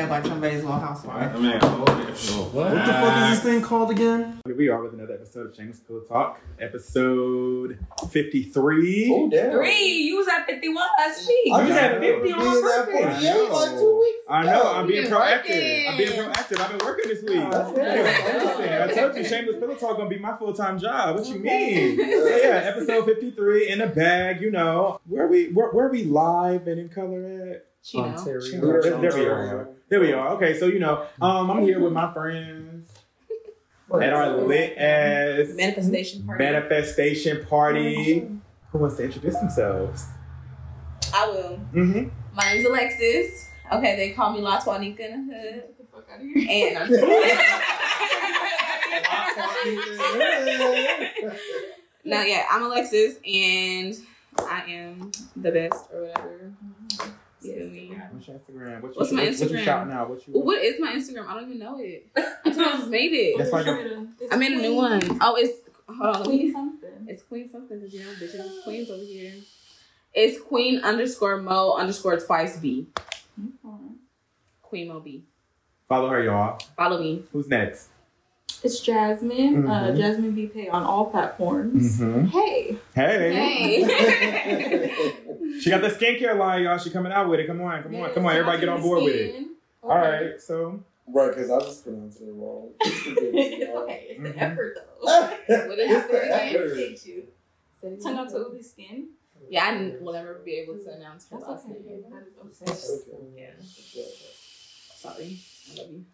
up like somebody's little housewife. I mean, oh, yeah. Oh, what the fuck is this thing called again? Here we are with another episode of Shameless Pillow Talk, episode 53. Oh damn. Three, you was at 51 last week. You was at I 50 was on being my at birthday. 48 like two weeks I know. I'm being been proactive. working. I'm being proactive. I've been working this week. Oh, that's Yeah, good. listen, I told you Shameless Pillow Talk gonna be my full-time job. What you mean? Okay. So yeah, episode 53 in the bag, you know. Where we where, where we live and in color at? Chino. Ontario. There, there we are. There we are. Okay, so you know, um, I'm here with my friends at our lit ass Manifestation party. manifestation party. Who wants to introduce themselves? I will. Mm-hmm. My name's Alexis. Okay, they call me La Twanika in the hood. Get the fuck out of here. And I'm No, yeah, I'm Alexis and I am the best or whatever. You feel? What's your Instagram? What you, What's my what, What you Instagram? shouting out? What you? What is my Instagram? I don't even know it. I think I just made it. That's like a, It's I made a new one. Oh, it's hold on. let Queen something. It's Queen something because you know bitches queens over here. It's Queen underscore Mo underscore twice B. Queen Mo B. follow her, y'all. Follow me. Who's next? It's Jazmyn. Uh, Mhm. Jazmyn VP on all platforms. Mm-hmm. Hey. Hey. Hey. She got the skincare line, y'all. She coming out with it. Come on, come on, come on. Everybody get on board with it. All right, so Right, because I just pronouncing it wrong. it's okay. It's Mhm. the effort though. What is It's it the again? effort. Appreciate you. Tongue out to ugly skin. Yeah, I n- will never be able to announce her last okay. name. That is That's okay. okay. Yeah. Sorry. I love you.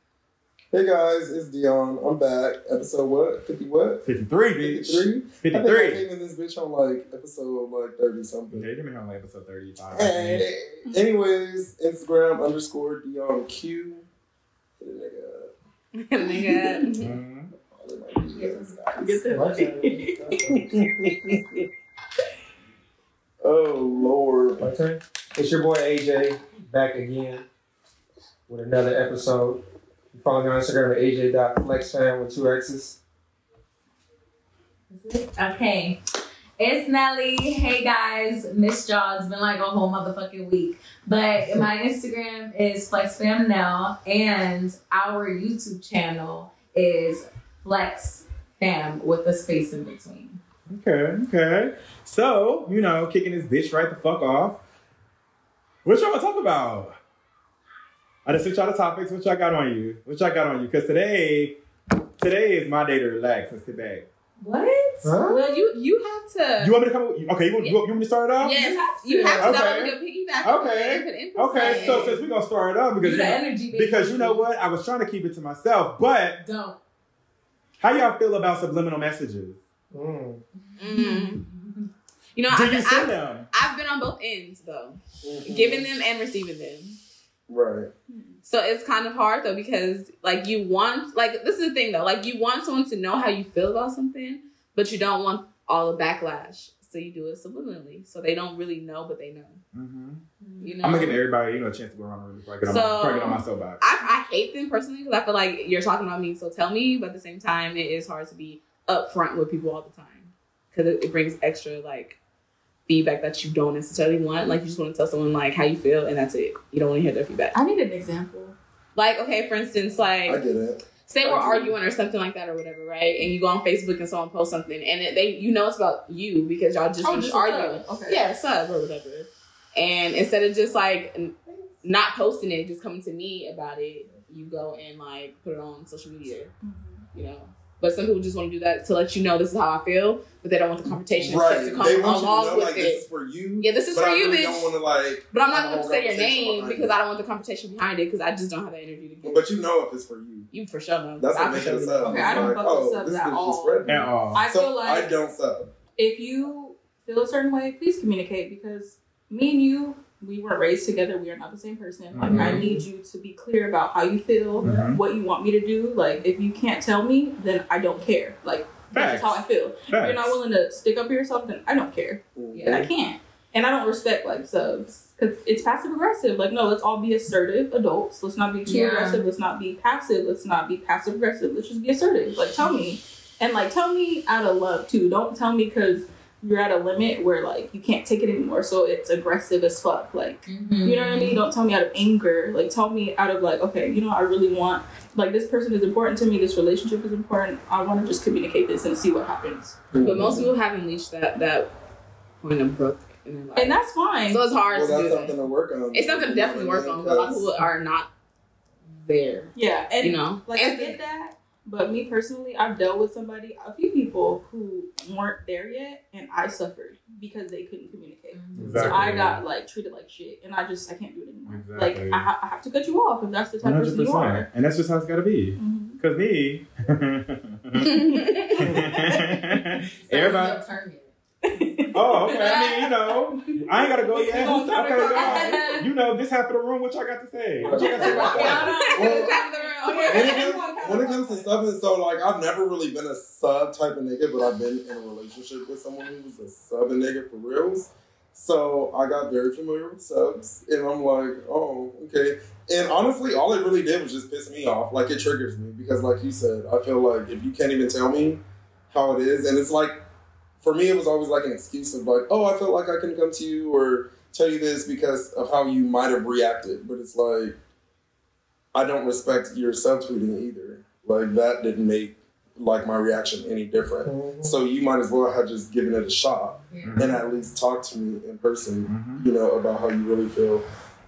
Hey guys, it's Dion. I'm back. Episode what? 50 what? 53, bitch. 53? 53. I think I came in this bitch on like episode like 30 something. Okay, give me her on like episode 35. Hey. Anyways, Instagram underscore Dion Q. Hit a nigga up. Nigga. They might be yes, guys. Get the Oh Lord. My turn. It's your boy AJ back again with another episode. You follow me on Instagram at AJ.flexxfam with two X's. Okay. It's Nelly. Hey guys, Miss y'all. It's been like a whole motherfucking week. But my Instagram is FlexFam now, and our YouTube channel is FlexFam with a space in between. Okay, okay. So, you know, kicking this bitch right the fuck off. What y'all want to talk about? I just switch all the topics. What y'all got on you? What y'all got on you? Because today, today is my day to relax and sit back. What? Huh? Well, you you have to. You want me to come? Okay, you want, you want me to start it off? yes, you have to. Okay. Okay. Go piggyback. Okay. it input Okay, in. so since we're gonna start it up because You you the know, energy because you know what, I was trying to keep it to myself. But Don't. how y'all feel about subliminal messages? Mm. Mm. You know, Do I've, you send I've, them? I've been on both ends though, Mhm. giving them and receiving them. Right. So it's kind of hard though because like you want like this is the thing though like you want someone to know how you feel about something, but you don't want all the backlash. So you do it subliminally, so they don't really know, but they know. Mm-hmm. You know, I'm gonna give everybody, you know, a chance to go around before I get on, So- get on my soapbox. I, I hate them personally because I feel like you're talking about me, so tell me. But at the same time, it is hard to be upfront with people all the time because it, it brings extra like feedback that you don't necessarily want. Like you just want to tell someone like how you feel, and that's it. You don't want to hear their feedback. I need an example. Like okay, for instance, like I get it. say we're I do. arguing or something like that or whatever, right? And you go on Facebook and someone posts something, and it, they you know it's about you because y'all just Oh, finished just arguing. Okay. Yeah, sub or whatever. And instead of just like not posting it, just coming to me about it, you go and like put it on social media, Mm-hmm. you know. But some people just want to do that to let you know this is how I feel, but they don't want the confrontation Right. to come They want you to along know with like it. this is for you. yeah, this is but for I you, really bitch. don't want to like. but I'm not going to say your name because it. I don't want the confrontation behind it because I just don't have the energy to give. But you know if it's for you. You for sure know. That's I what for makes sure it sub. Okay, I don't like, fuck with oh, subs this at all. At all. I feel like I don't sub. if you feel a certain way, please communicate because me and you, we weren't raised together. We are not the same person. Like I Mhm. need you to be clear about how you feel, Mhm. what you want me to do. Like if you can't tell me, then I don't care. Like that's how I feel. If you're not willing to stick up for yourself, then I don't care. Mhm. And I can't. And I don't respect like subs because it's passive aggressive. Like, no, let's all be assertive adults. Let's not be too Yeah. aggressive. Let's not be passive. Let's not be passive aggressive. Let's just be assertive. Like, tell me. And like, tell me out of love too. Don't tell me because you're at a limit where like you can't take it anymore. So it's aggressive as fuck. Like Mhm. you know what I mean? Don't tell me out of anger. Like tell me out of like, okay, you know, I really want like this person is important to me. This relationship is important. I want to just communicate this and see what happens. But most people haven't reached that that point of growth in their life. And that's fine. so it's hard Well, to do that's that. something to work on. It's something to definitely work on. But a lot of people are not there. yeah, and You know, like I get that, but me personally, I've dealt with somebody, a few people who weren't there yet, and I suffered because they couldn't communicate. Mhm. So I got like treated like shit, and I just I can't do it anymore. Exactly. Like I, ha- I have to cut you off if that's the type One of person you are. and that's just how it's got to be. Mhm. Cause me, everybody. your turn yet. Oh, okay. I mean, you know, I ain't gotta go yet. You Okay, y'all. You know, this half of the room. What y'all got to say? What y'all got to say about that? Well, when, it comes, when it comes to stuff, so like I've never really been a sub type of nigga, but I've been in a relationship with someone who was a sub nigga for reals. So I got very familiar with subs, and I'm like, oh, okay. And honestly, all it really did was just piss me off. Like it triggers me because, like you said, I feel like if you can't even tell me how it is, and it's like, for me, it was always like an excuse of like, oh, I felt like I couldn't come to you or tell you this because of how you might have reacted. But it's like, I don't respect your subtweeting either. Like that didn't make like my reaction any different. Mhm. So you might as well have just given it a shot Yeah. and at least talk to me in person, Mhm. you know, about how you really feel.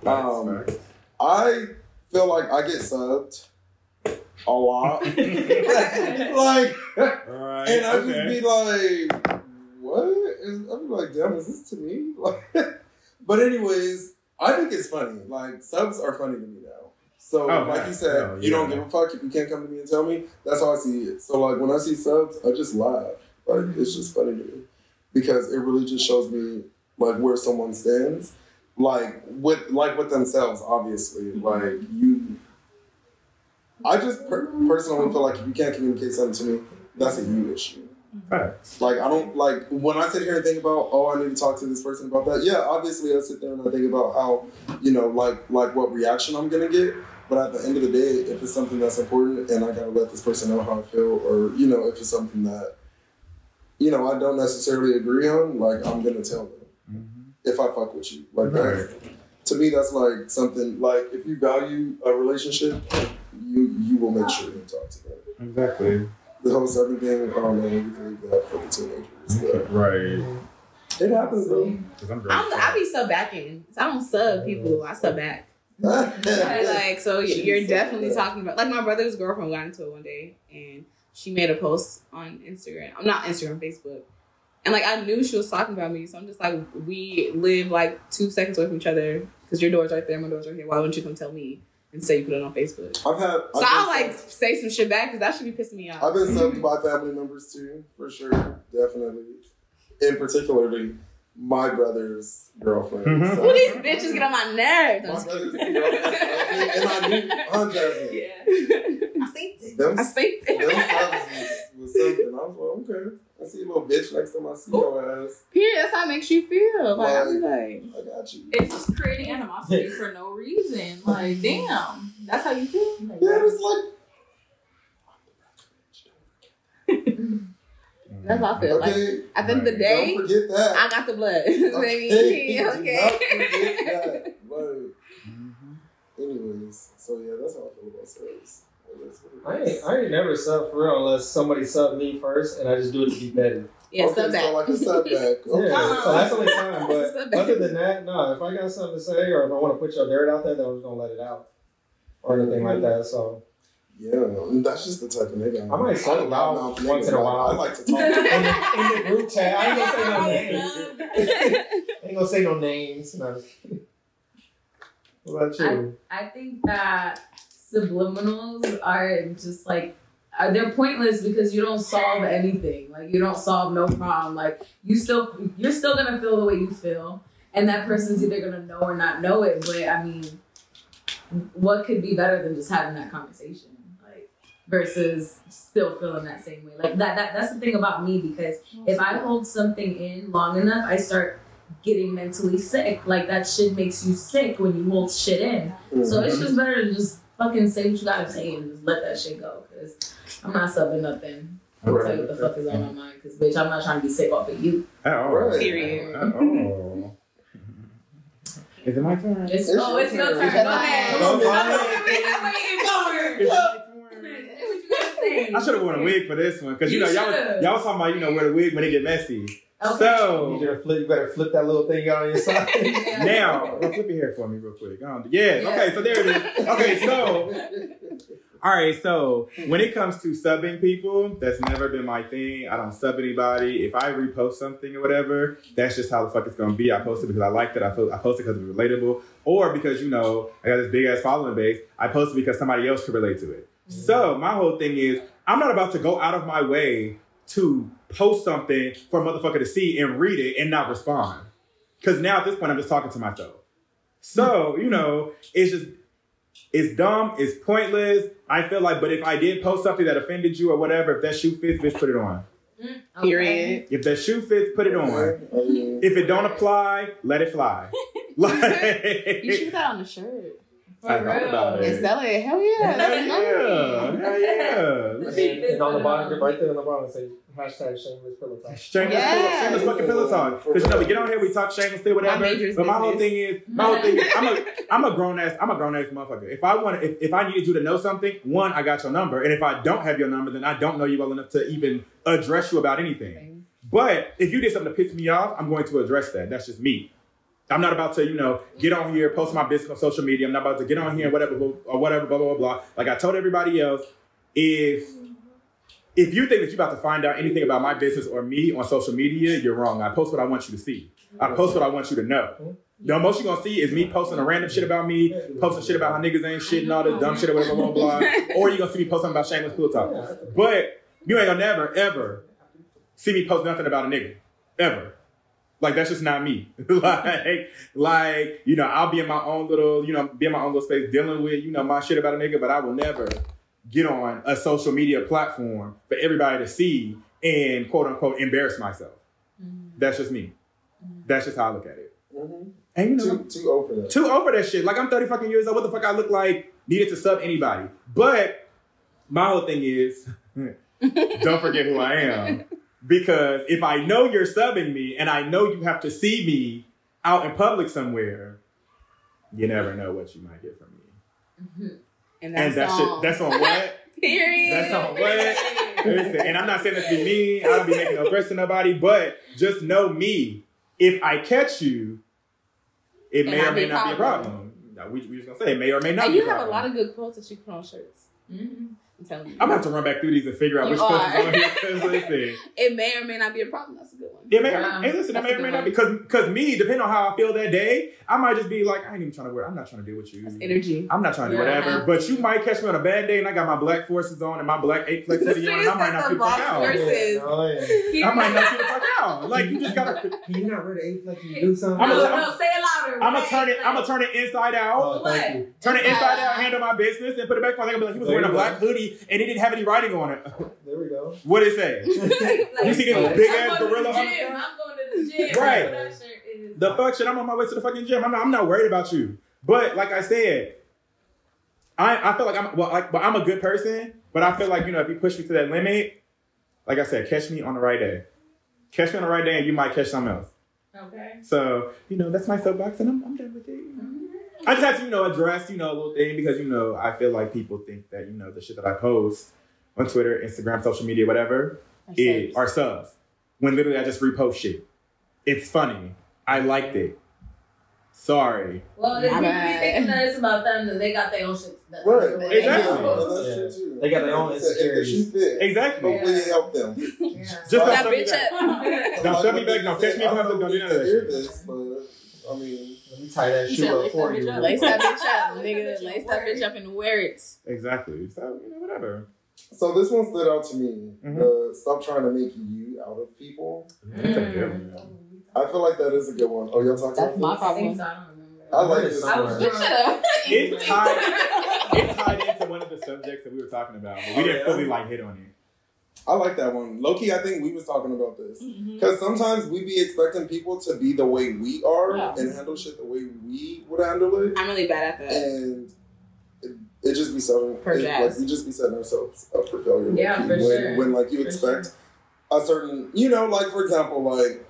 Um, Facts, I feel like I get subbed a lot. like, facts. Right. and I okay. just be like, what? And I'd be like, damn, is this to me? Like, but anyways, I think it's funny. Like subs are funny to me now. So Oh, like yeah. you said, Oh, you don't give a fuck if you can't come to me and tell me. That's how I see it. So like when I see subs, I just laugh. Like it's just funny to me because it really just shows me like where someone stands. Like with like with themselves, obviously. Mm-hmm. Like you, I just per- personally feel like if you can't communicate something to me, that's a you issue. Facts. Like I don't like when I sit here and think about oh I need to talk to this person about that. Yeah, obviously I sit there and I think about how you know like like what reaction I'm gonna get. But at the end of the day, if it's something that's important and I gotta let this person know how I feel, or you know if it's something that you know I don't necessarily agree on, like I'm gonna tell them Mhm. if I fuck with you. Like that. To me, that's like something like if you value a relationship, you you will make sure you talk to them. Exactly. The whole seven thing, oh man, you can leave that for the teenagers. But Right. it happens though. I'm very. I'm, I be sub backing. I don't sub people. I sub back. like so, She you're said definitely that. talking about like my brother's girlfriend got into it one day, and she made a post on Instagram. I'm not Instagram, Facebook, and like I knew she was talking about me, so I'm just like, we live like two seconds away from each other because your door's right there, my door's right here. Why wouldn't you come tell me and say you put it on Facebook? I've had. So I've I'll been like say some shit back because that should be pissing me off. I've been subbed by family members too, for sure, definitely. In particularly, my brother's girlfriend. Mhm. So- Who these bitches get on my nerves? I'm My brother's girlfriend and I knew, huh, Jazmyn? yeah. I see it. Them, I see them it. subs was, was something. I was like, okay. I see a little bitch next time I see your ass. Period. That's how it makes you feel. Like, I be like, I got you. It's just creating animosity for no reason. Like, damn, that's how you feel. Yeah, it's like that's how I feel. Like, okay. at the end of the day, Don't forget that. I got the blood. Okay, Baby, do not forget okay. that. Like, Mhm. anyways, so yeah, that's how I feel about service. I ain't, I ain't never sub for real unless somebody sub me first and I just do it to be better. Yeah, okay, sub back. so like a setback. Yeah, Okay. so that's the only time. But other than that, no. If I got something to say or if I want to put your dirt out there, then I'm just gonna let it out or anything like that. So Yeah, and that's just the type of nigga. I might say I'm a loud loudmouth once in a while. I like to talk. in the, in the group chat, I ain't gonna say no names. ain't gonna say no names. No. What about you? I think that subliminals are just like are Uh, they're pointless because you don't solve anything. Like you don't solve no problem. Like you still you're still gonna feel the way you feel, and that person's either gonna know or not know it. But I mean, what could be better than just having that conversation? Like versus still feeling that same way. Like that. That that's the thing about me because if I hold something in long enough, I start getting mentally sick. Like that shit makes you sick when you hold shit in. So it's mm-hmm. just better to just fucking say what you gotta say and just let that shit go. Cause I'm not subbing nothing. I'll tell you what the fuck is on my mind, because bitch, I'm not trying to be sick off of you. At all. Right. Period. At all. Is it my turn? It's, It's oh, it's your turn. turn. Go ahead. Come on, I'm waiting for Is it it. my turn? What you gotta say. I should have worn a wig for this one because you, You know y'all was, y'all was talking about you know wear the wig when it get messy. Okay. You, So better flip, you better flip that little thing out on your side. now, well, flip your hair for me real quick. Um, yeah, Yeah. okay, so there it is. Okay, so all right, so when it comes to subbing people, that's never been my thing. I don't sub anybody. If I repost something or whatever, that's just how the fuck it's gonna be. I post it because I liked it. I post, I post it because it's relatable, or because you know I got this big ass following base. I post it because somebody else could relate to it. So my whole thing is, I'm not about to go out of my way to post something for a motherfucker to see and read it and not respond. Because now at this point, I'm just talking to myself. So, you hmm. know, it's just, it's dumb, it's pointless. I feel like, but if I did post something that offended you or whatever, if that shoe fits, bitch, put it on. Mm, okay. Period. If that shoe fits, put it on. I mean, If it don't apply, let it fly. You should like, put that on the shirt. For I thought real. about it. And sell it. Hell yeah. hell yeah, hell yeah. And, then- and on the bottom, right there on the bottom, say hashtag shameless pillow talk. Shameless, Yes. shameless fucking pillow talk. Because you know we get on here, we talk shameless, shamelessly, whatever. My major's But my whole thing is, my whole thing is, I'm a, I'm a grown ass, I'm a grown ass motherfucker. If I want, if, if I needed you to know something, one, I got your number, and if I don't have your number, then I don't know you well enough to even address you about anything. But if you did something to piss me off, I'm going to address that. That's just me. I'm not about to, you know, get on here, post my business on social media. I'm not about to get on here, whatever, or whatever, blah blah blah blah. Like I told everybody else, if if you think that you're about to find out anything about my business or me on social media, you're wrong. I post what I want you to see. I post what I want you to know. The most you're gonna see is me posting a random shit about me, posting shit about how niggas ain't shit and all this dumb shit or whatever, blah, blah, blah. Or you're gonna see me posting about shameless pillow talk. But you ain't gonna never, ever see me post nothing about a nigga. Ever. Like that's just not me. like, like, you know, I'll be in my own little, you know, be in my own little space dealing with, you know, my shit about a nigga, but I will never get on a social media platform for everybody to see and quote unquote embarrass myself. That's just me. That's just how I look at it. mhm. And you know, too, too old for that. too over that shit. Like I'm 30 fucking years old. What the fuck I look like? Needed to sub anybody. But my whole thing is, don't forget who I am. Because if I know you're subbing me and I know you have to see me out in public somewhere, you never know what you might get from me. And And that shit, that's on what? Period. That's on what? Listen, and I'm not saying this to be mean. I don't be making no threats to nobody, but just know me. If I catch you, it It may or may be a not be a problem. problem. No, we, we just gonna say it may or may not And be you a have problem. a lot of good quotes that you put on shirts. Mhm. I'm telling you. I'm gonna have to run back through these and figure out You which quotes is are. on here. 'cause listen, It may or may not be a problem. That's a good one. it may, Yeah. hey, listen, it may or may good not be because because me, depending on how I feel that day, I might just be like, I ain't even trying to wear. I'm not trying to deal with you. That's energy. I'm not trying to do Yeah. whatever. But you might catch me on a bad day and I got my black forces on and my black eight flex hoodie on. And I might not be wrong fuck out. person. Versus- Oh, yeah. I might not get the fuck out. Like you just gotta. Can you not wear the eight flex and do something? I'm No, a- no, say it louder. I'm gonna turn it. I'm gonna turn it inside out. Oh, thank you. Turn it Inside inside out, out. handle my business, and put it back on. They're gonna be like, he was wearing a black hoodie and he didn't have any writing on it. There we go. What did it say? You see this big ass gorilla? The the- gym. I'm going to the gym. Right. Is- The fuck shit. I'm on my way to the fucking gym. I'm not, I'm not worried about you. But like I said, I I feel like I'm well, like, but I'm a good person. But I feel like you know, if you push me to that limit, like I said, catch me on the right day. Catch me on the right day, and you might catch something else. Okay. So you know, that's my soapbox, and I'm, I'm done with it. Mm-hmm. I just have to, you know, address, you know, a little thing because, you know, I feel like people think that, you know, the shit that I post on Twitter, Instagram, social media, whatever, is, are subs. When literally I just repost shit. It's funny. I liked it. Sorry. Well, if My people be bad. thinking that it's about them, then they got their own shit. Right. Exactly. Yeah, that's Yeah. true too. They got their own Like I said, If the insecurities. shoe fits, Exactly. hopefully it helped them. Yeah. Just don't that me bitch back. up. Don't Like shove me back. they Don't catch me in I public. Don't do need none of that shit. This, but I mean, Let me tie that You shoe said up lace for you. up. Lace that bitch up, nigga. bitch up, Lace that wear bitch up and wear it. Exactly. So, you know, whatever. so this one stood out to me. Mhm. The stop trying to make you out of people. That's a. I feel like that is a good one. Oh, y'all talking That's about my this? Problem. so. I don't remember. Like this it I one. was Bitch, drunk. It's tied, it's tied into one of the subjects that we were talking about, but we Oh, didn't fully, like, hit on it. I like that one. Loki, I think we was talking about this. Mm-hmm. Because sometimes we be expecting people to be the way we are Yeah. and handle shit the way we would handle it. I'm really bad at that. And it just be For like we just be setting ourselves up for failure. Yeah, for when, sure. When like you For expect a certain, you know, like for example, like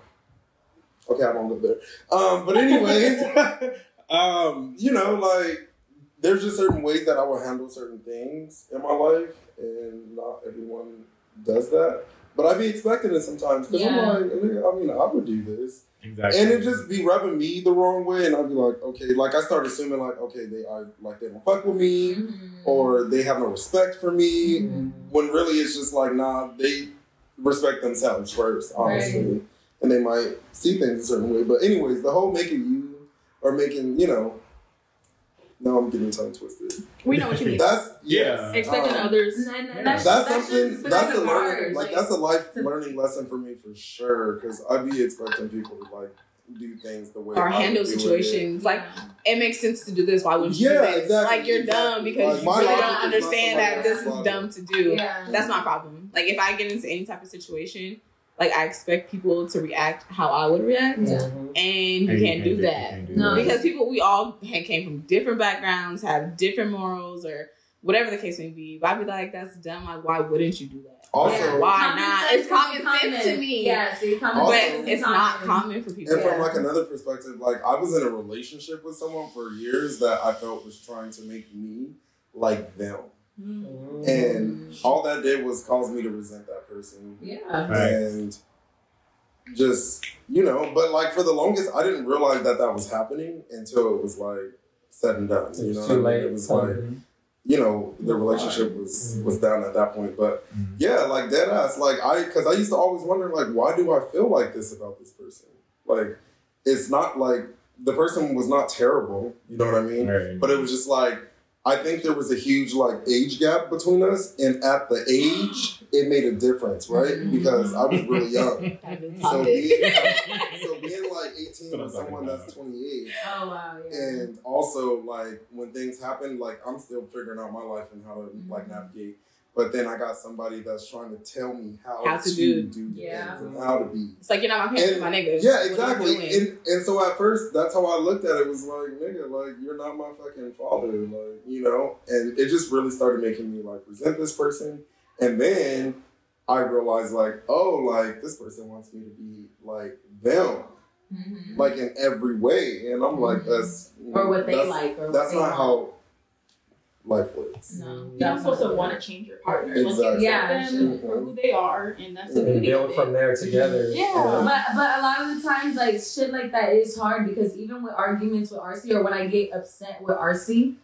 okay, I don't live there, um, but anyways, um, you know, like there's just certain ways that I will handle certain things in my life, and not everyone does that. But I'd be expecting it sometimes because Yeah. I'm like, I mean, I would do this. Exactly. And it just be rubbing me the wrong way, and I'd be like, okay, like I start assuming like, okay, they are like they don't fuck with me, Mhm. or they have no respect for me. Mhm. When really it's just like, nah, they respect themselves first, honestly, and they might see things a certain way. But anyways, the whole making you or making, you know, now I'm getting tongue twisted. We know what you mean. That's Yeah. Expecting um, others. And, and Yeah. that's, that's, that's something. that's a learning. Like, that's a life learning lesson for me for sure. Because I be expecting people to like do things the way Or I handle would do it. situations. Like it makes sense to do this. Why wouldn't you Yeah, do this? exactly, Like you're dumb because Like, you really don't understand that this is dumb to do. Yeah. That's my problem. Like if I get into any type of situation, like I expect people to react how I would react, Yeah. And you And can't do you that can't do No. that. because people we all came from different backgrounds, have different morals, or whatever the case may be. But I'd be like, that's dumb. Like why wouldn't you do that? Also- Yeah. why Common not? It's common is sense to me. Yeah, see, common Also- but sense is it's not common for people. And from like another perspective, like I was in a relationship with someone for years that I felt was trying to make me like them, Mm. and all that did was cause me to resent that person. Yeah. Right. and just you know but like for the longest i didn't realize that that was happening until it was like said and done you know I too mean? late. it was like you know the relationship was was down at that point but Mhm. yeah like dead ass like i because i used to always wonder like why do i feel like this about this person like it's not like the person was not terrible you know what i mean Right. but it was just like I think there was a huge like age gap between us, and at the age, it made a difference, right? Mhm. Because I was really young. So topic. being, so being like 18 That's with someone about. that's 28, Oh wow. Yeah. and also like when things happen, like I'm still figuring out my life and how to like navigate. But then I got somebody that's trying to tell me how, How to to, do. do, Yeah. things and how to be. It's like you're not my parents, And- my nigga. Yeah, What are you exactly. And, and so at first, that's how I looked at it. Was like, nigga, like you're not my fucking father, like you know. And it just really started making me like resent this person. And then I realized, like, oh, like this person wants me to be like them, Mhm. like in every way. And I'm like, Mhm. that's or what they like, or That's what they not want. how life works. No. You're not supposed to want to change your partner. Like, Exactly. Yeah. accept them for who they are, and that's the. And beauty build from there together. Yeah. But but a lot of the times, like shit like that is hard because even with arguments with RC or when I get upset with RC,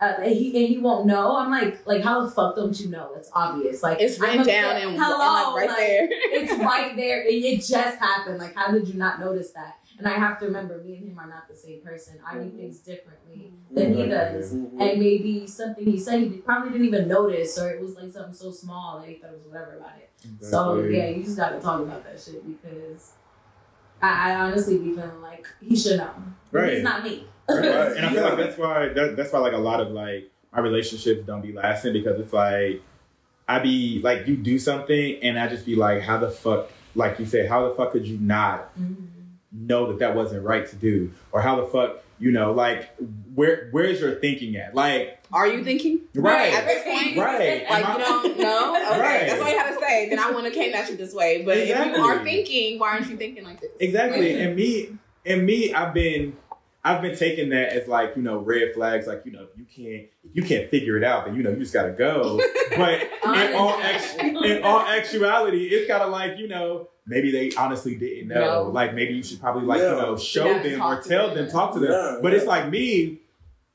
uh, and he and he won't know. I'm like, like how the fuck don't you know? It's obvious. Like It's I'm written down and, hello, and like right like, there. it's right there. It, it just happened. Like how did you not notice that? And I have to remember, me and him are not the same person. I do things differently than he does. And maybe something he said he probably didn't even notice, or it was like something so small that he thought it was whatever about it. So Exactly. yeah, you just gotta talk about that shit because I, I honestly be feeling like he should know. Right. It's not me. Right. And I feel like that's why that, that's why like a lot of like my relationships don't be lasting because it's like I be like you do something and I just be like how the fuck like you said how the fuck could you not Mm-hmm. Know that that wasn't right to do or how the fuck you know like where where's your thinking at like Are you thinking? Right. At this point, right Like Am you I- don't know? Okay, Right. that's all you have to say. Then I want to came at you this way. But if Exactly. you are thinking, why aren't you thinking like this? Exactly. And me and me, I've been I've been taking that as like, you know, red flags, like, you know, you can't if you can't figure it out, then you know you just gotta go. But in all ex- in all actuality, it's gotta like, you know, maybe they honestly didn't know. No. Like maybe you should probably like, Yeah. you know, show Yeah, them or tell them. them, talk to them. Yeah, but yeah. it's like me,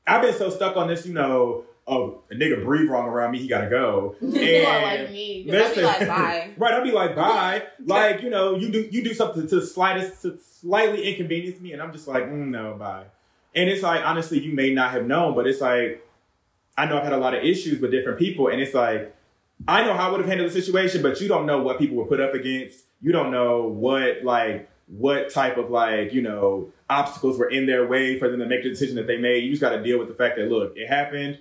I've been so stuck on this, you know, oh, a nigga breathe wrong around me, he gotta go. And like me. 'cause I'd be like, bye. right, I'll be like, bye. Like, you know, you do you do something to the slightest to slightly inconvenience me, and I'm just like, mm, no, bye. And it's like, honestly, you may not have known, but it's like, I know I've had a lot of issues with different people, and it's like, I know how I would have handled the situation, but you don't know what people were put up against. You don't know what like what type of like you know obstacles were in their way for them to make the decision that they made. You just got to deal with the fact that look, it happened,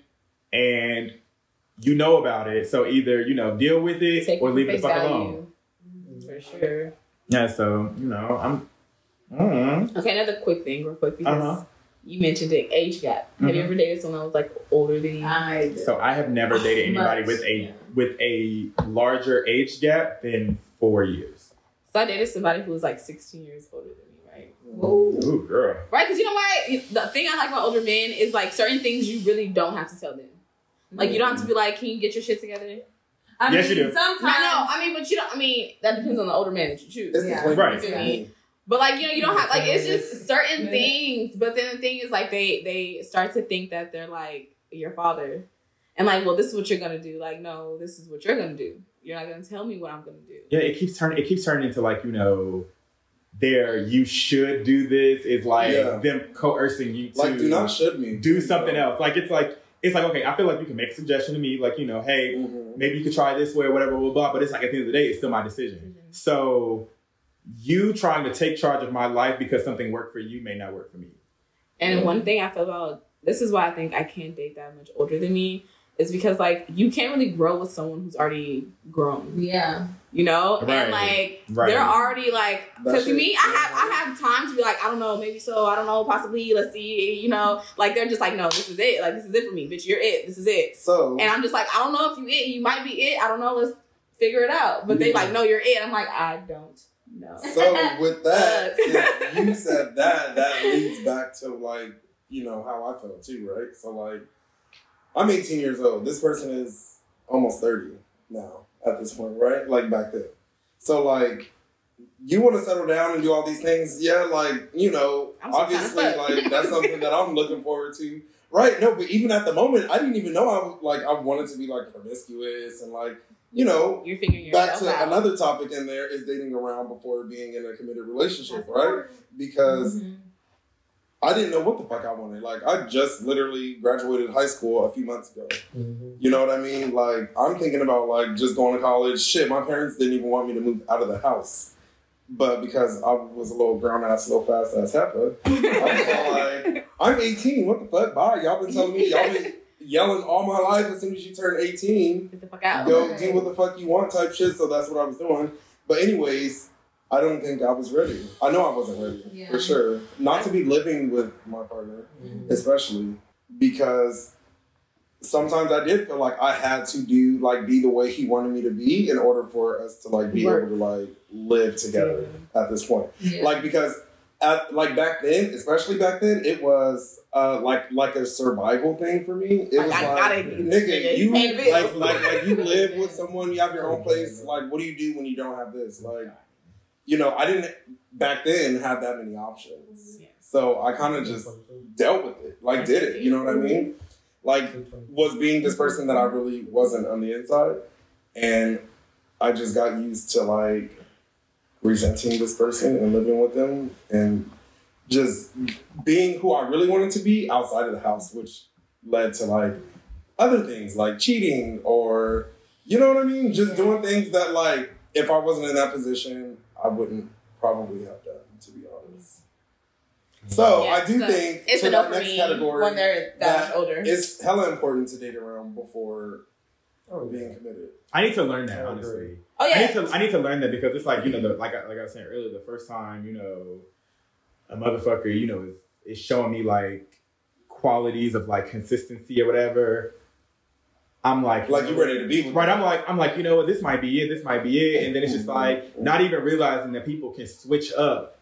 and you know about it. So either you know deal with it Take or leave it the face fuck value. alone. For sure. Yeah. So you know I'm. Mm, Okay, another quick thing, real quick, because Uh-huh. you mentioned it, age gap. Have you Mhm. ever dated someone that was like older than you? I So I have never dated anybody with a Yeah. with a larger age gap than four years. So I dated somebody who was like 16 years older than me, right? Ooh, girl. Right? Because you know why? The thing I like about older men is like certain things you really don't have to tell them. Like you don't have to be mm-hmm. like, can you get your shit together? I Yes, mean, you do. Sometimes No, no. I mean, but you don't. I mean, that depends on the older man that you choose. It's Yeah. claim Right. to me. But like you know, you don't have like it's just certain Yeah. things. But then the thing is like they they start to think that they're like your father, and like, well, this is what you're gonna do. Like, no, this is what you're gonna do. You're not gonna tell me what I'm gonna do. Yeah, it keeps turning. It keeps turning into like you know, there you should do this is like Yeah. them coercing you to Like, do not should me. do something else. Like it's like it's like okay, I feel like you can make a suggestion to me, like you know, hey, Mhm. maybe you could try this way or whatever, blah blah. blah. But it's like at the end of the day, it's still my decision. So you trying to take charge of my life because something worked for you may not work for me. And one thing I feel about this is why I think I can't date that much older than me is because like you can't really grow with someone who's already grown, yeah. you know, Right. and like Right. they're already like because to me I have I have time to be like I don't know maybe so I don't know possibly let's see you know? Like they're just like no this is it. Like this is it for me bitch you're it this is it. So, and I'm just like I don't know if you it you might be it I don't know let's figure it out. But they like no you're it. I'm like I don't know. So with that, since you said that, that leads back to like, you know, how I felt too, right? So like, I'm 18 years old. This person is almost 30 now at this point, right? Like back then. So like, you want to settle down and do all these things, yeah? Like, you know, obviously, like that's something that I'm looking forward to. Right? No, but even at the moment, I didn't even know I like I wanted to be like promiscuous and like, you know, you're figuring back to out another topic in there is dating around before being in a committed relationship, right? Because Mhm. I didn't know what the fuck I wanted. Like I just literally graduated high school a few months ago. Mm-hmm. You know what I mean? Like I'm thinking about like just going to college. Shit, my parents didn't even want me to move out of the house. But because I was a little grown ass, little fast ass heifer, I was like, I'm 18. What the fuck? Bye. Y'all been telling me, y'all been yelling all my life as soon as you turn 18 get the fuck out go do what the fuck you want type shit. So that's what I was doing. But anyways, I don't think I was ready. I know I wasn't ready Yeah. for sure. Not to be living with my partner, especially because sometimes I did feel like I had to do like be the way he wanted me to be in order for us to like be Work. able to like live together at this point. Yeah. Like because at like back then, especially back then, it was uh like like a survival thing for me. It Like, was I like gotta get this nigga, nigga. you like like like you live with someone, you have your own place. Like what do you do when you don't have this? Like you know, I didn't back then have that many options. So I kind of just dealt with it, like did it. You know what I mean? Mm-hmm. Like was being this person that I really wasn't on the inside, and I just got used to like resenting this person and living with them and just being who I really wanted to be outside of the house, which led to like other things like cheating or you know what I mean? Just doing things that like if I wasn't in that position, I wouldn't probably have done, to be honest. Mm-hmm. So Yeah, I do so think it's to a that next category when they're that, that older it's hella important to date around before Oh, being committed. I need to learn that honestly. agree. oh I need to I need to learn that because it's like you know the, like I, like I was saying earlier the first time you know a motherfucker you know is, is showing me like qualities of like consistency or whatever. I'm like Like you ready to be with right. them. I'm like I'm like you know what this might be it this might be it and then it's just like mm-hmm. not even realizing that people can switch up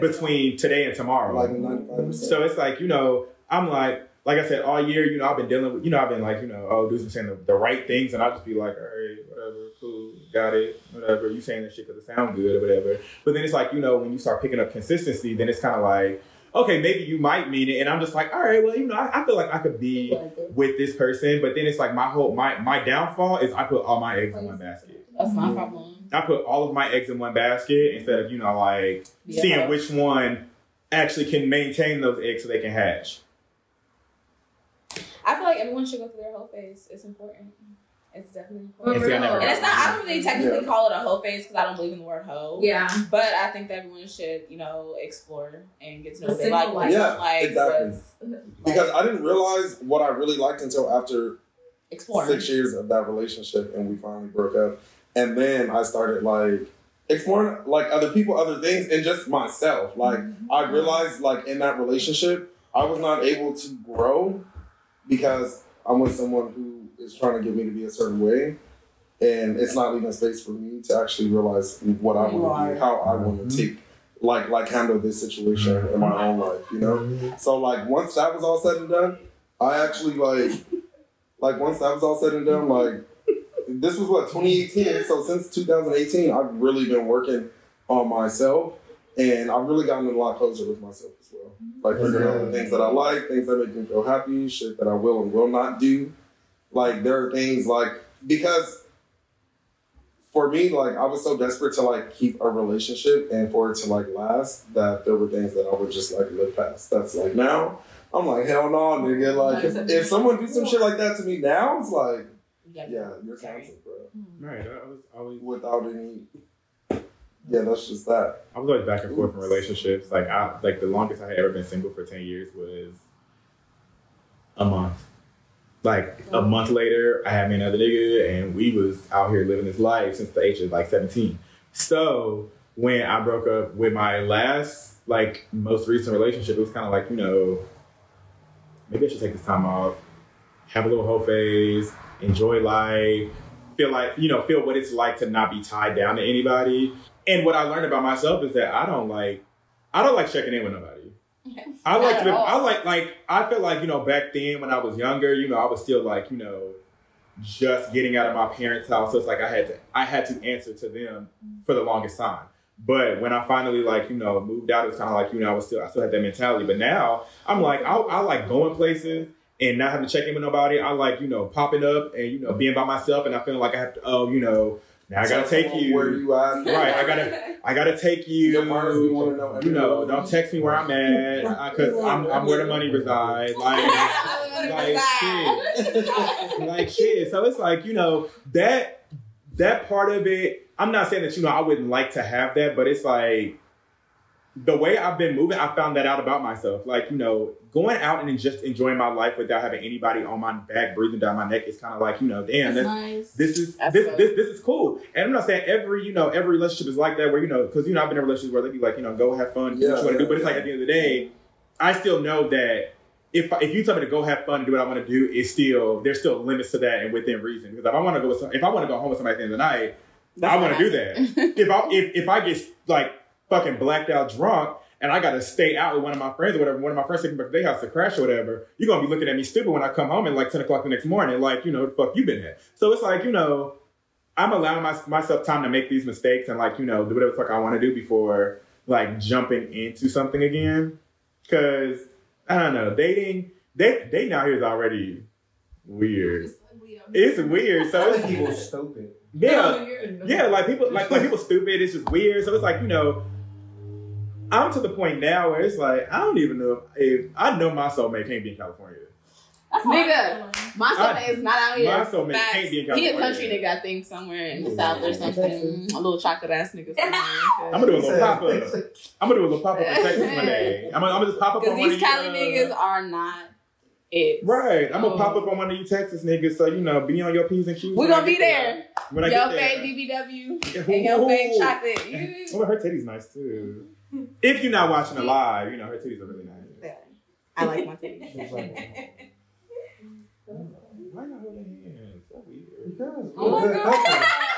between today and tomorrow. like ninety five percent. So it's like, you know, I'm like, like I said, all year, you know, I've been dealing with, you know, I've been like, you know, oh, dudes are saying the, the right things, and I'll just be like, all right, whatever, cool, got it, whatever. You saying this shit because it sound good or whatever. But then it's like, you know, when you start picking up consistency, then it's kind of like, okay, maybe you might mean it, and I'm just like, all right, well, you know, I, I feel like I could be with this person, but then it's like my whole my my downfall is I put all my eggs in one basket. that's my problem I put all of my eggs in one basket instead of you know like Yeah. seeing which one actually can maintain those eggs so they can hatch. I feel like everyone should go through their whole phase. It's important. It's definitely important. And see, And it's not. I don't really technically Yeah. call it a hoe phase because I don't believe in the word hoe. Yeah. But I think that everyone should, you know, explore and get to know The what they like, single what they life. don't like, exactly. what's- Because I didn't realize what I really liked until after explore. six years of that relationship and we finally broke up. And then I started like exploring like other people, other things, and just myself. Like mm-hmm. I realized like in that relationship, I was not able to grow because I'm with someone who is trying to get me to be a certain way. And it's not leaving space for me to actually realize what I want to do, how I want to mm-hmm. take, like, like handle this situation in my own life, you know. So like once that was all said and done, I actually like, like once that was all said and done, like this was what 2018. So since 2018, I've really been working on myself, and I've really gotten a lot closer with myself as well. Like figuring out the things that I like, things that make me feel happy, shit that I will and will not do. Like there are things like because for me, like I was so desperate to like keep a relationship and for it to like last that there were things that I would just like look past. That's like now I'm like hell no, nigga. Like if, if someone do some shit like that to me now, it's like yeah, you're canceled, bro. Hmm. Right. I was always Without any. Yeah, that's just that. I was always back and forth in relationships. Like I like the longest I had ever been single for ten years was a month. Like a oh. month later, I had me another nigga, and we was out here living this life since the age of like seventeen. So when I broke up with my last, like most recent relationship, it was kind of like you know, maybe I should take this time off, have a little whole phase, enjoy life, feel like you know, feel what it's like to not be tied down to anybody. And what I learned about myself is that I don't like, I don't like checking in with nobody. I like to. I like like I feel like you know back then when I was younger, you know, I was still like you know just getting out of my parents' house. So it's like I had to I had to answer to them for the longest time. But when I finally like you know moved out, it was kind of like you know I was still I still had that mentality. But now I'm like I, I like going places and not having to check in with nobody. I like you know popping up and you know being by myself and I feel like I have to oh you know now I gotta take you where you at. right. I gotta I gotta take you. Your partners be wanna know You know, don't text me where I'm at because I'm, I'm where the money resides. Like, like shit, like shit. So it's like you know that that part of it. I'm not saying that you know I wouldn't like to have that, but it's like the way I've been moving. I found that out about myself. Like you know, going out and just enjoying my life without having anybody on my back breathing down my neck is kind of like you know, damn, that's nice. this is That's this, this this is cool. And I'm not saying every you know every relationship is like that where you know because you know I've been in relationships where they be like you know go have fun do what you want to yeah, do, but it's yeah. like at the end of the day, I still know that if if you tell me to go have fun and do what I want to do, it's still there's still limits to that and within reason. Because if I want to go with some, if I want to go home with somebody at the end of the night, I want to do that. if I if if I get like fucking blacked out drunk. And I gotta stay out with one of my friends or whatever. One of my friends taking me back to their house to crash or whatever. You're gonna be looking at me stupid when I come home at like ten o'clock the next morning. Like, you know, the fuck you been at. So it's like, you know, I'm allowing my, myself time to make these mistakes and like, you know, do whatever the fuck I want to do before like jumping into something again. Cause I don't know, dating, they dating out here is already weird. It's weird. So it's people stupid. yeah, yeah, like people like like people stupid. It's just weird. So it's like you know, I'm to the point now where it's like I don't even know if I know my soulmate can't be in California. That's nigga, My I- soulmate is not out here. my soulmate Facts. can't be in California. He a country nigga, I think, somewhere in the Ooh. south or something. Texas. A little chocolate ass nigga. I'm gonna do a little pop up. I'm gonna do a little pop up in Texas one day. I'm gonna, I'm gonna just pop up Because on one these Cali uh, niggas are not it. Right, I'm gonna Oh. pop up on one of you Texas niggas, so you know, be on your p's and q's. We when I gonna be get there. When I Yo get fake there. BBW and yo fake chocolate. You- Oh, her titties nice too. If you're not watching it live, you know her titties are really nice. I like my titties. Why not holding hands? So weird. Because Oh my god.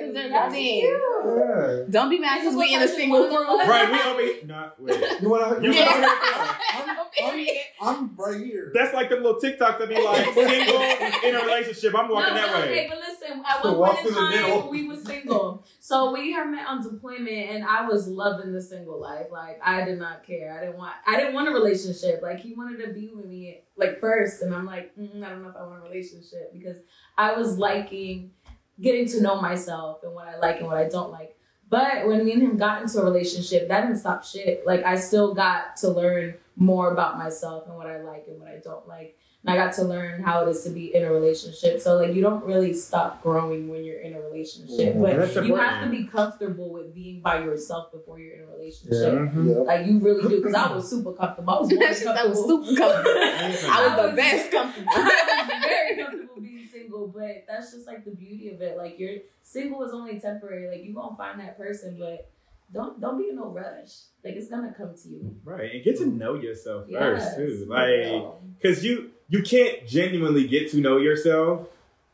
Because they're That's cute. Yeah. Don't be mad because we in a single room. Right, we over here. Not wait. You want to? You Yeah. I'm, I'm right here. That's like the little TikToks that be like single in a relationship. I'm walking no, that okay, way. Okay, but listen, at one point in time, we was single. So we had met on deployment, and I was loving the single life. Like I did not care. I didn't want. I didn't want a relationship. Like he wanted to be with me like first, and I'm like, mm, I don't know if I want a relationship because I was liking getting to know myself and what I like and what I don't like. But when me and him got into a relationship, that didn't stop shit. Like I still got to learn more about myself and what I like and what I don't like. And I got to learn how it is to be in a relationship. So like you don't really stop growing when you're in a relationship. Mhm. But you have to be comfortable with being by yourself before you're in a relationship. Yeah. Like you really do. Because I was super comfortable. I was more That was super comfortable. I was the best comfortable. I was very comfortable being single, but that's just like the beauty of it. Like you're single is only temporary. Like you gonna find that person, but don't don't be in no rush. Like it's gonna come to you. Right, and get to know yourself Yes, first too. Like, because you you can't genuinely get to know yourself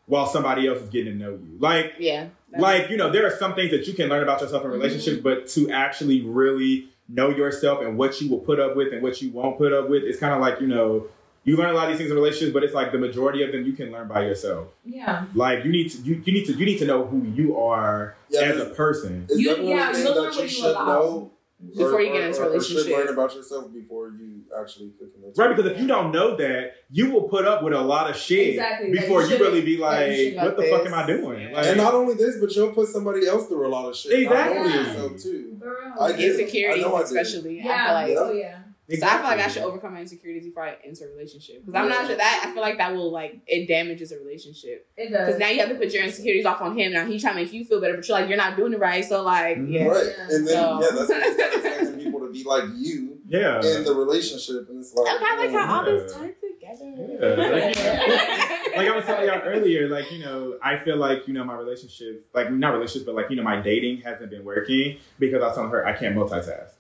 while somebody else is getting to know you. Like, Yeah. like you know, there are some things that you can learn about yourself in Mm-hmm. relationships, but to actually really know yourself and what you will put up with and what you won't put up with, it's kind of like you know. You learn a lot of these things in relationships, but it's like the majority of them you can learn by yourself. Yeah. Like you need to you, you need to you need to know who you are Yeah, as a person. It's You- definitely yeah, things you'll that learn you what you should allow. know Before you get into a or should relationship. learn about yourself before you actually cook in Right, because if you don't know that, you will put up with a lot of shit Exactly, that before you you, really be that like, you "What the like fuck am I doing?" Like, And not only this, but you'll put somebody else through a lot of shit. Exactly. Not only yourself too. For real. I did. Insecurities, I know I especially. Yeah. I feel like Oh yeah. So I feel like I should overcome my insecurities before I enter a relationship because I'm not sure that I feel like that will like it damages a relationship It does. because now you have to put your insecurities off on him. Now he's trying to make you feel better, but you're like you're not doing it right. So like Mhm. yeah, Right. Yeah. And then So- yeah, that's when you start expecting people to be like you yeah, in the relationship, and it's like I kind of like how all this tied together. Yeah, like- like I was telling y'all earlier, like you know, I feel like you know my relationships, like not relationships, but like you know my dating hasn't been working because I was telling her I can't multitask.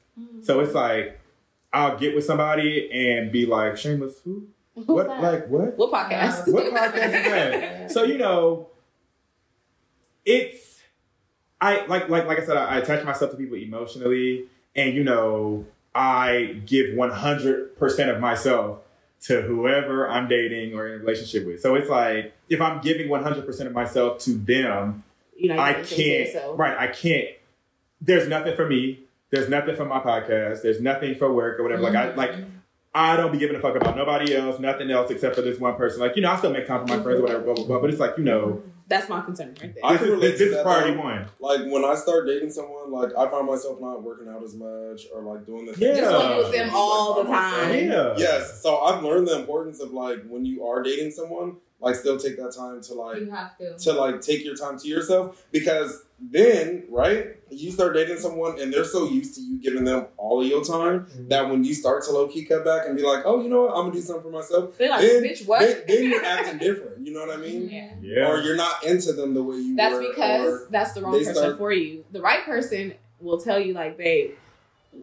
So it's like I'll get with somebody and be like, "Shameless, who? Who's What? that? Like what? what podcast? What podcast is that?" So you know, it's I like like like I said, I, I attach myself to people emotionally, and you know, I give one hundred percent of myself to whoever I'm dating or in a relationship with. So it's like if I'm giving one hundred percent of myself to them, you know, I can't. Right, I can't. There's nothing for me. There's nothing for my podcast. There's nothing for work or whatever. Like I mm-hmm. like. I don't be giving a fuck about nobody else, nothing else except for this one person. Like, you know, I still make time for my friends or whatever, blah, blah, blah. But it's like, you know, mm-hmm. That's my concern right there. I this can is, relate this, to this is that, priority though. one. Like when I start dating someone, like I find myself not working out as much or like doing the things. Yeah. Just want to be with them all the time. Yeah. Yes, so I've learned the importance of like when you are dating someone, like still take that time to like You have to. to like take your time to yourself because then right you start dating someone and they're so used to you giving them all of your time mm-hmm. that when you start to low key cut back and be like oh you know what I'm gonna do something for myself They're like, then, bitch, what? then, then you're acting different you know what I mean Yeah. Yeah. or you're not into them the way you That's were because or, that's the wrong person start- for you. The right person will tell you, like, babe,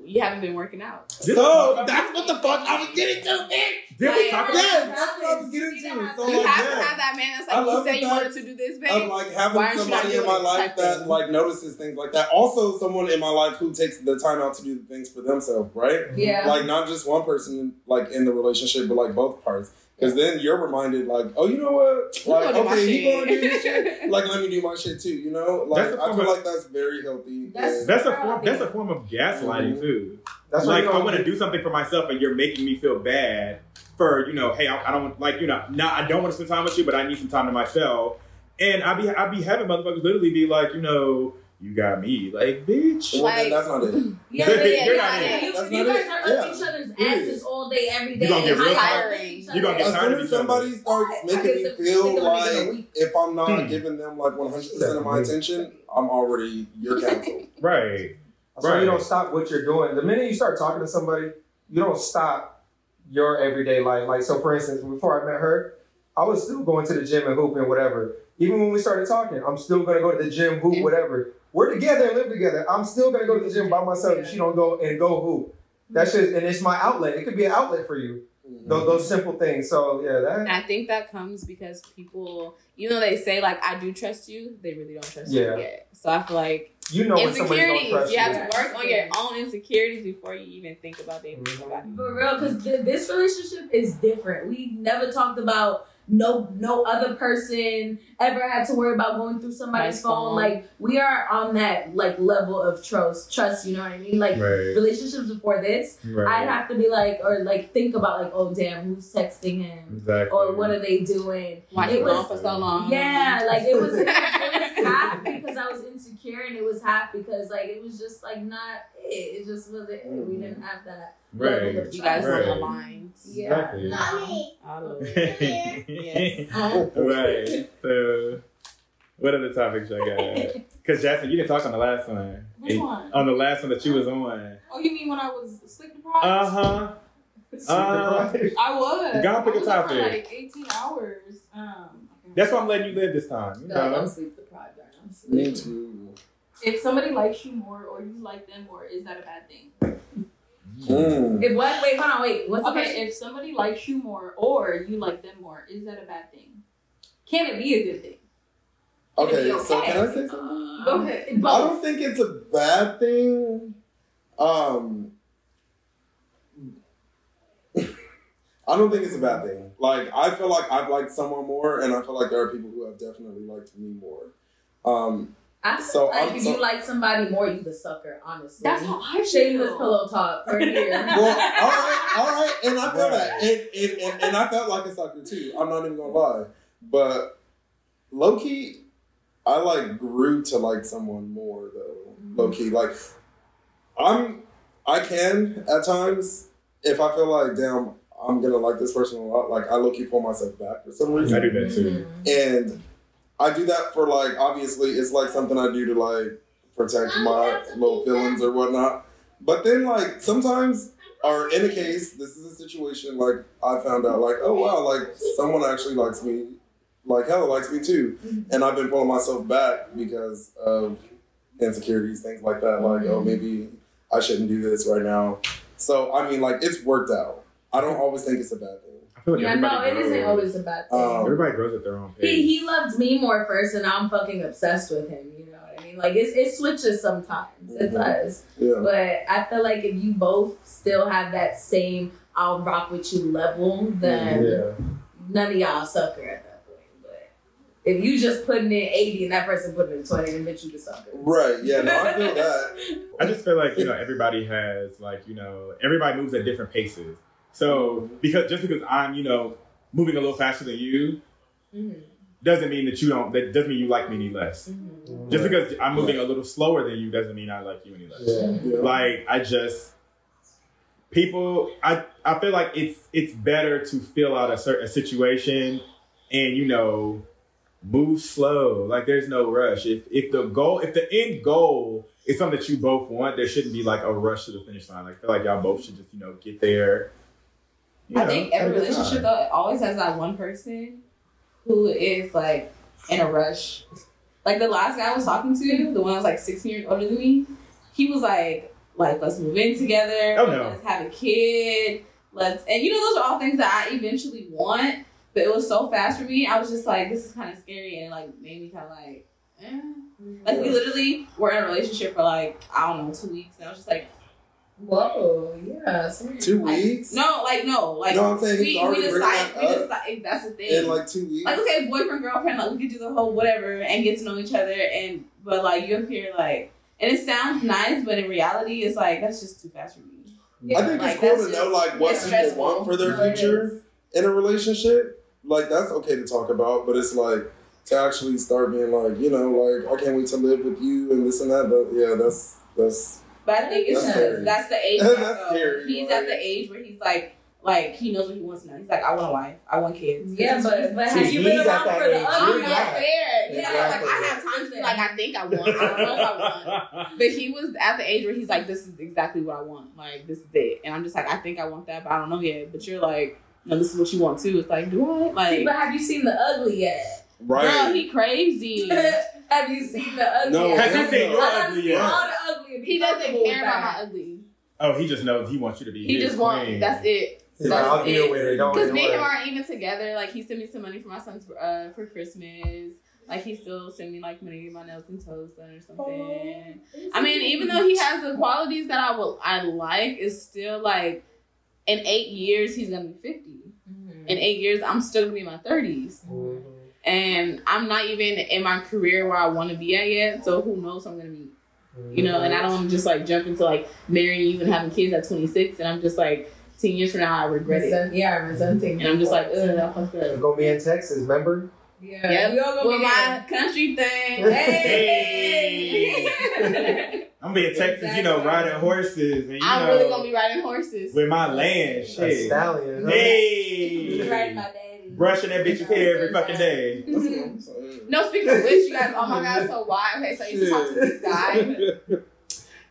you haven't been working out. so that's what the fuck I was getting to bitch Did we talk about yes that's what I was getting to so You like have yeah. to have that man that's like, you love said the you wanted to do this, of babe. like having aren't you not somebody in my life that thing. like notices things like that. Also, someone in my life who takes the time out to do the things for themselves, right? Yeah. Like not just one person, like in the relationship, but like both parts. Because then you're reminded, like, oh, you know what? Like, gonna okay, he gonna do his shit. Like, let me do my shit too. You know, like I feel of- like that's very healthy. That's- and- That's a form. That's a form of gaslighting Mhm. too. That's like I want to do something for myself, and you're making me feel bad for you know. Hey, I, I don't like you know. Not I don't want to spend time with you, but I need some time to myself. And I be I be having motherfuckers literally be like, you know, you got me, like bitch. Well, that's not it. Yeah, You're yeah, not yeah. in. You, That's you not guys it. are Yeah. up each other's Yeah. asses all day, every day. You gonna get real Highlighting tired. each You gonna get. As tired soon of as each other. somebody starts making me feel sick of them in a like if I'm not Hmm. giving them like 100 percent of my attention, I'm already you're canceled. Right. That's why you don't stop what you're doing. The minute you start talking to somebody, you don't stop your everyday life. Like so, for instance, before I met her, I was still going to the gym and hooping, whatever. Even when we started talking, I'm still gonna go to the gym, hoop, whatever. We're together and live together. I'm still gonna go to the gym by myself if she don't go and go who. That's just and it's my outlet. It could be an outlet for you. Those, those simple things. So yeah, And that I think that comes because people, even though they say like I do trust you, they really don't trust Yeah. you yet. So I feel like you know when somebody's gonna insecurities. trust You you. have to work on your own insecurities before you even think about dating Mhm. somebody. For real, because th- this relationship is different. We never talked about no no other person ever had to worry about going through somebody's My phone. phone. Like we are on that like level of trust. Trust, you know what I mean? Like Right. relationships before this, Right. I'd have to be like or like think about like, oh damn, who's texting him exactly. or what are they doing? Why It you was- for so long? Yeah, like it was, it was half because I was insecure, and it was half because like it was just like not it. It just wasn't. it. We didn't have that. Right. You guys Right. weren't aligned. Yeah. Exactly. Mommy. All the yes. Right. So, what other topics I got? Because Jackson, you didn't talk on the last one. Which one? On the last one that you was on. Oh, you mean when I was sleep deprived? Uh huh. Uh, I was. Go on, pick I a was up for topic. like 18 hours. Um, okay. that's why I'm letting you live this time. You No, know? I'm sleep deprived. I'm Me sleep. too. If somebody likes you more or you like them more, is that a bad thing? Mm. If what? Wait, hold on. Wait. What's Okay, question? if somebody likes you more or you like them more, is that a bad thing? Can it be a good thing? Okay, It'd so can I say something? Go ahead. I don't think it's a bad thing. Um, I don't think it's a bad thing. Like I feel like I've liked someone more, and I feel like there are people who have definitely liked me more. Um, I feel So, like I'm if so- you like somebody more, you the sucker. Honestly, That's how I shameless feel. pillow talk right here. well, all right, all right, and I feel that, and, and, and, and I felt like a sucker too. I'm not even gonna lie, but low key, I like grew to like someone more though. Mm-hmm. Low key, like I'm, I can at times if I feel like damn, I'm gonna like this person a lot. Like I low key pull myself back for some reason. I do that too. Mm-hmm. And I do that for like obviously it's like something I do to like protect oh, my low feelings or whatnot. But then like sometimes or in a case, this is a situation like I found out like, oh wow, like someone actually likes me like hella likes me too. Mm-hmm. And I've been pulling myself back because of insecurities, things like that. Like, oh mm-hmm. maybe I shouldn't do this right now. So I mean like it's worked out. I don't always think it's a bad thing. I feel like Yeah, no, it grows. isn't always a bad thing. Um, Everybody grows at their own pace. he he loved me more first, and I'm fucking obsessed with him. You know what I mean? Like it, it switches sometimes. It Mhm. does. Yeah. But I feel like if you both still have that same I'll rock with you level, then Yeah. none of y'all sucker at that point. But if you just putting in 80 and that person putting in 20, then bitch you the sucker. Right. Yeah. No, I feel that. I just feel like you know everybody has like you know everybody moves at different paces. So because just because I'm you know moving a little faster than you Mhm. doesn't mean that you don't. That doesn't mean you like me any less. Mhm. Just because I'm moving a little slower than you doesn't mean I like you any less. Yeah. Yeah. Like I just people. I I feel like it's it's better to fill out a certain situation and you know move slow. Like there's no rush. If if the goal if the end goal is something that you both want, there shouldn't be like a rush to the finish line. Like I feel like y'all both should just you know get there. I think every relationship time. though it always has that one person who is like in a rush. Like the last guy I was talking to, the one that was like 16 years older than me, he was like, like let's move in together. Oh, no. Let's have a kid. Let's and you know those are all things that I eventually want. But it was so fast for me. I was just like, this is kind of scary, and it, like made me kind of like, eh. Like we literally were in a relationship for like I don't know two weeks, and I was just like, Whoa, yeah. so- Two weeks. no, like no, like No, I'm saying we, we already decide, that we decide that's the thing. In like two weeks. like okay, boyfriend girlfriend, like we could do the whole whatever and get to know each other, and but like you appear like, and it sounds nice, but in reality, it's like that's just too fast for me. I think like, it's cool to know like what people stressful. want for their future in a relationship. Like that's okay to talk about, but it's like to actually start being like, you know, like I can't wait to live with you and this and that. But yeah, that's that's But I think it's That's because that's the age. That's um, scary, He's like- at the age where he's like, like he knows what he wants now. He's like, I want a wife, I want kids. Yeah, but, but have See, you been he's around for the age. I'm ugly You're not not. fair. Yeah, Exactly. like I have times to like, I think I want, I don't know if I want. But he was at the age where he's like, this is exactly what I want. Like, this is it. And I'm just like, I think I want that, but I don't know yet. But you're like, no, this is what you want too. It's like, do I? See, Like, but have you seen the ugly yet? Right. girl, he crazy. have you seen the ugly No. Has he seen your I ugly yet? all the ugly. he doesn't care about my ugly. Oh, he just knows he wants you to be. He his just want. queen. That's it. He's That's I'll deal it. with it. Because me and him aren't even together. Like he sent me some money for my son's uh, for Christmas. Like he still sent me like money to get my nails and toes done or something. I mean, even though he has the qualities that I will I like, it's still like in eight years he's gonna be fifty. Mhm. In eight years, I'm still gonna be in my thirties, Mhm. and I'm not even in my career where I want to be at yet. So who knows I'm gonna meet? You know, and I don't want to just like jump into like marrying you and having kids at 26, and I'm just like ten years from now I regret it, Resent, yeah, resenting. and I'm just like, ugh, that fucked gonna be in Texas, remember? Yeah, Yep. we all gonna With be my country thing. Hey. I'm being Texas, you know, riding horses and you I'm know, really gonna be riding horses. with my land, A stallion. huh? Be riding my daddy. brushing that bitch's hair every fucking day. That's what No, speaking of which, you guys, oh my god, so why? Okay, so I used to talk to this guy.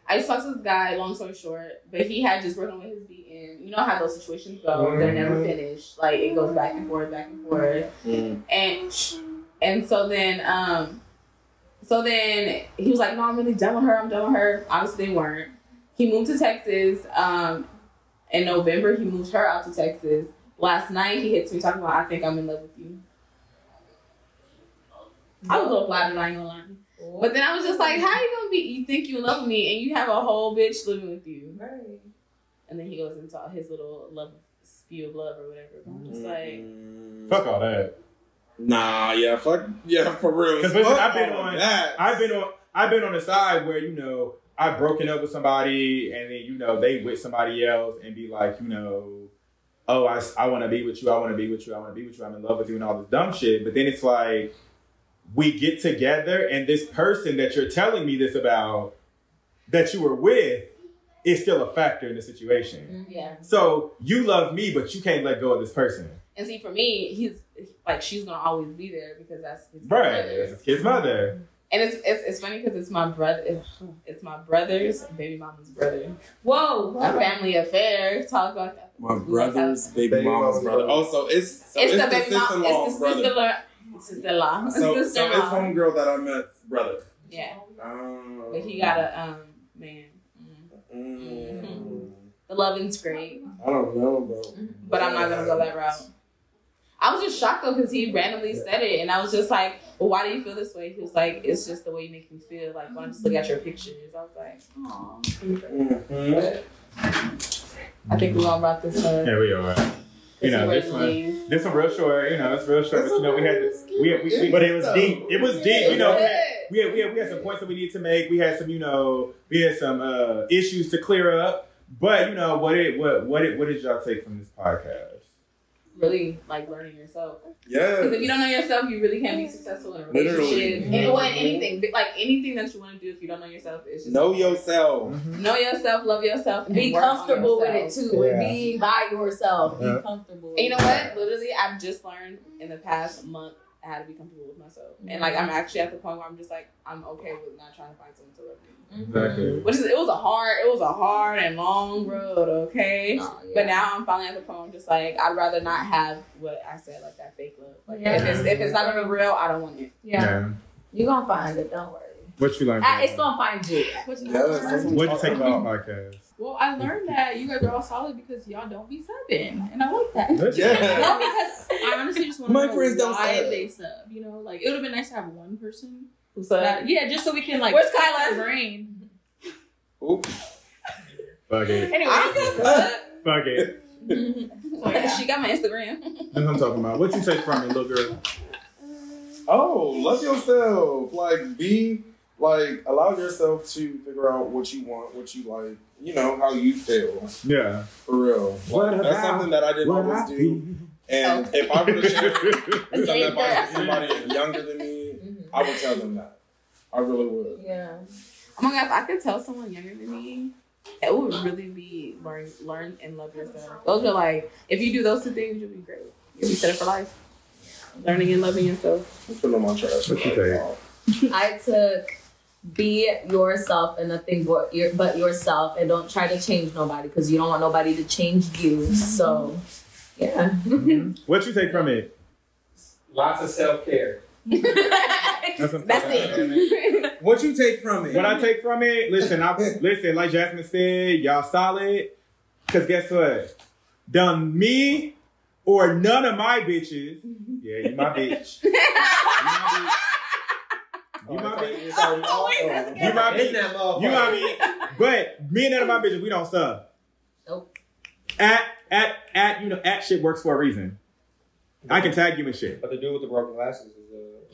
I used to talk to this guy, long story short, but he had just broken with his beating. You know how those situations go, they're never finished. Like it goes back and forth, back and forth. Mm. And and so then um So then he was like, "No, I'm really done with her. I'm done with her." Obviously, they weren't. He moved to Texas. Um, in November, he moved her out to Texas. Last night, he hits me talking about, "I think I'm in love with you." I was a little flattered. I ain't gonna lie. But then I was just like, "How are you gonna be? You think you love me, and you have a whole bitch living with you?" Right. And then he goes into his little love spew of love or whatever. But I'm just like, Mm. Fuck all that. Nah, yeah, fuck, yeah, for real. 'Cause listen, I've been all on- that. I've been on I've been on the side where, you know, I've broken up with somebody and then, you know, they with somebody else and be like, you know, oh, I, I want to be with you. I want to be with you. I want to be with you. I'm in love with you and all this dumb shit. But then it's like, we get together and this person that you're telling me this about that you were with is still a factor in the situation. yeah. So you love me, but you can't let go of this person. And see, for me, he's like, she's gonna always be there because that's his Right. brother. It's his kid's mother. And it's it's, it's funny because it's my brother. It's, it's my brother's baby mama's brother. Whoa. A family affair. Talk about that. My brother's baby, Baby mama's mama's brother. brother. Also, it's so It's, it's, the baby mom. It's the brother. sister-in-law. Sister-in-law. So, so it's Sister-in-law. homegirl that I met, brother. Yeah, Um, but he got a um man. Mm. The loving's great, I don't know, bro. but I'm not gonna go that route. I was just shocked though because he randomly said it, and I was just like, "Well, why do you feel this way?" He was like, "It's just the way you make me feel." Like when I just look at your pictures, I was like, "Aw." Mhm. I think we're gonna wrap this up. Here we are. You know, this one, this one real short. You know, it's real short. But you know, we had this. We, had- we, we but it was deep. It was deep. You know, we had, we had, we had, some points that we need to make. We had some, you know, we had some uh, issues to clear up. But you know, what it what what it what did y'all take from this podcast? Really like learning yourself. Yeah. Because if you don't know yourself, you really can't be successful in Literally. relationships. And mm-hmm. well, in anything, like anything that you want to do, if you don't know yourself, it's just Know yourself. Mm-hmm. know yourself, love yourself, and Be work on comfortable with it too. With Yeah. being by yourself. Yeah. Be comfortable. And you know what? Literally, I've just learned in the past month how to be comfortable with myself, and like I'm actually at the point where I'm just like I'm okay with not trying to find someone to love me. Exactly. Which is it was a hard, it was a hard and long road, okay. Oh, yeah. But now I'm finally at the point where I'm just like I'd rather not have what I said, like that fake love. Like Yeah. if it's if it's not gonna be real, I don't want it. yeah. You're gonna find it, don't worry. What you learned? Uh, it's gonna find you. Yes, that's what What I'm you take talking about the podcast? Well, I learned that you guys are all solid because y'all don't be subbing, and I like that. Yeah. No, because I honestly just want My to know friends don't why sub. they sub. You know, like it would have been nice to have one person. So That, yeah, just so we can like. Where's pick Kyla? their Brain. Oops. Fuck it. Anyway, Fuck it. she got my Instagram. That's what I'm talking about. What you take from me, little girl? Oh, love yourself. Like, be like, allow yourself to figure out what you want, what you like. You know how you feel Yeah. for real. What That's about something that I didn't What always do. feel. And if I would have shared some advice to somebody younger than me, mm-hmm. I would tell them that. I really would. Yeah. Oh my god, if I could tell someone younger than me, it would really be learn learn and love yourself. Those are like if you do those two things, you'll be great. You'll be set up for life. Learning and loving yourself. I'm putting on my trash. What you take? I took be yourself and nothing but your but yourself and don't try to change nobody because you don't want nobody to change you. So yeah. Mm-hmm. What you take from it? Lots of self care. That's, what- That's it. What you take from it? What I take from it, listen, I listen, like Jazmyn said, y'all solid. Cause guess what? Done me or none of my bitches. Mm-hmm. Yeah, you my bitch. You my bitch. You my bitch. It's already all Wait, over. that's oh. You might In bitch. that. You know what I mean? But me and none of my bitches, we don't sub. Nope. At at at you know at shit works for a reason. I can tag you and shit. But the dude with the broken glasses is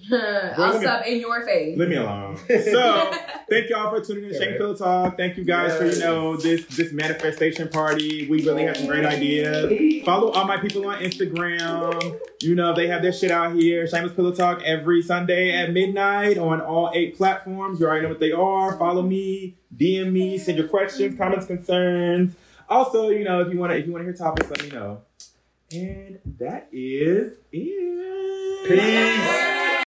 I'll let me- sub in your face. Leave me alone. So thank y'all for tuning in to Shake Pillow Talk. Thank you guys for you know this this manifestation party. We really have some great ideas. Follow all my people on Instagram. You know they have their shit out here. Shameless Pillow Talk every Sunday at midnight on all eight platforms. You already know what they are. Follow me, DM me, send your questions, comments, concerns. Also, you know if you want to if you want to hear topics, let me know. And that is it. Peace.